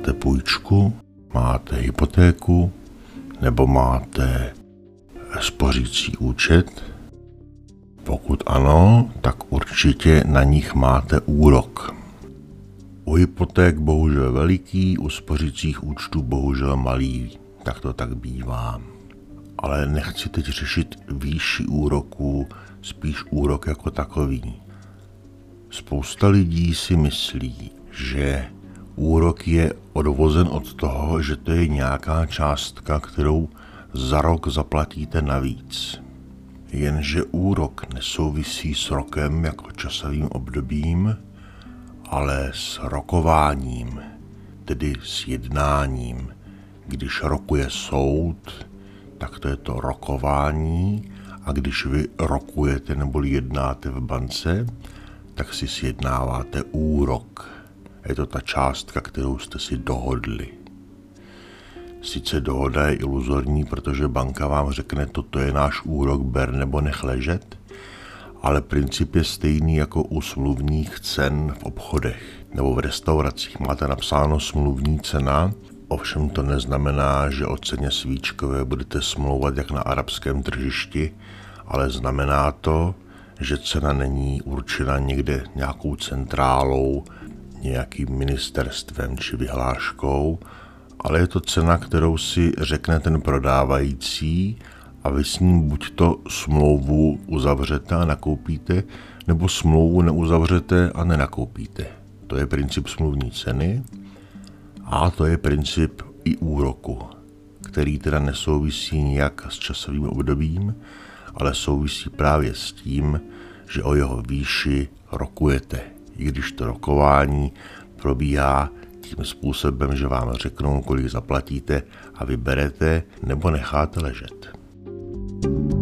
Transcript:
máte půjčku, máte hypotéku nebo máte spořící účet? Pokud ano, tak určitě na nich máte úrok. U hypoték bohužel veliký, u spořících účtů bohužel malý. Tak to tak bývá. Ale nechci teď řešit výši úroků, spíš úrok jako takový. Spousta lidí si myslí, že úrok je odvozen od toho, že to je nějaká částka, kterou za rok zaplatíte navíc. Jenže úrok nesouvisí s rokem jako časovým obdobím, ale s rokováním, tedy s jednáním. Když rokuje soud, tak to je to rokování a když vy rokujete nebo jednáte v bance, tak si sjednáváte úrok. Je to ta částka, kterou jste si dohodli. Sice dohoda je iluzorní, protože banka vám řekne, toto je náš úrok, ber nebo nech ležet, ale princip je stejný jako u smluvních cen v obchodech nebo v restauracích. Máte napsáno smluvní cena, ovšem to neznamená, že o ceně svíčkové budete smlouvat jak na arabském tržišti, ale znamená to, že cena není určena někde nějakou centrálou, nějakým ministerstvem či vyhláškou, ale je to cena, kterou si řekne ten prodávající a vy s ním buď to smlouvu uzavřete a nakoupíte, nebo smlouvu neuzavřete a nenakoupíte. To je princip smluvní ceny a to je princip i úroku, který teda nesouvisí nijak s časovým obdobím, ale souvisí právě s tím, že o jeho výši rokujete, i když to rokování probíhá tím způsobem, že vám řeknou, kolik zaplatíte a vyberete nebo necháte ležet. thank you